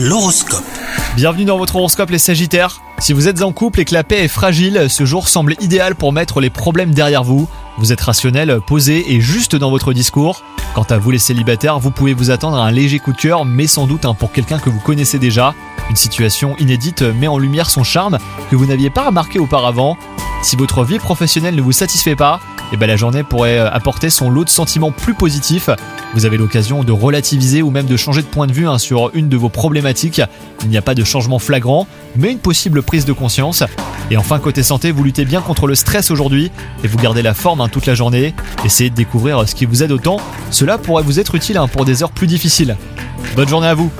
L'horoscope. Bienvenue dans votre horoscope les Sagittaires. Si vous êtes en couple et que la paix est fragile, ce jour semble idéal pour mettre les problèmes derrière vous. Vous êtes rationnel, posé et juste dans votre discours. Quant à vous les célibataires, vous pouvez vous attendre à un léger coup de cœur, mais sans doute hein, pour quelqu'un que vous connaissez déjà. Une situation inédite met en lumière son charme que vous n'aviez pas remarqué auparavant. Si votre vie professionnelle ne vous satisfait pas, eh ben la journée pourrait euh, apporter son lot de sentiments plus positifs. Vous avez l'occasion de relativiser ou même de changer de point de vue hein, sur une de vos problématiques. Il n'y a pas de changement flagrant, mais une possible prise de conscience. Et enfin, côté santé, vous luttez bien contre le stress aujourd'hui et vous gardez la forme hein, toute la journée. Essayez de découvrir ce qui vous aide autant. Cela pourrait vous être utile hein, pour des heures plus difficiles. Bonne journée à vous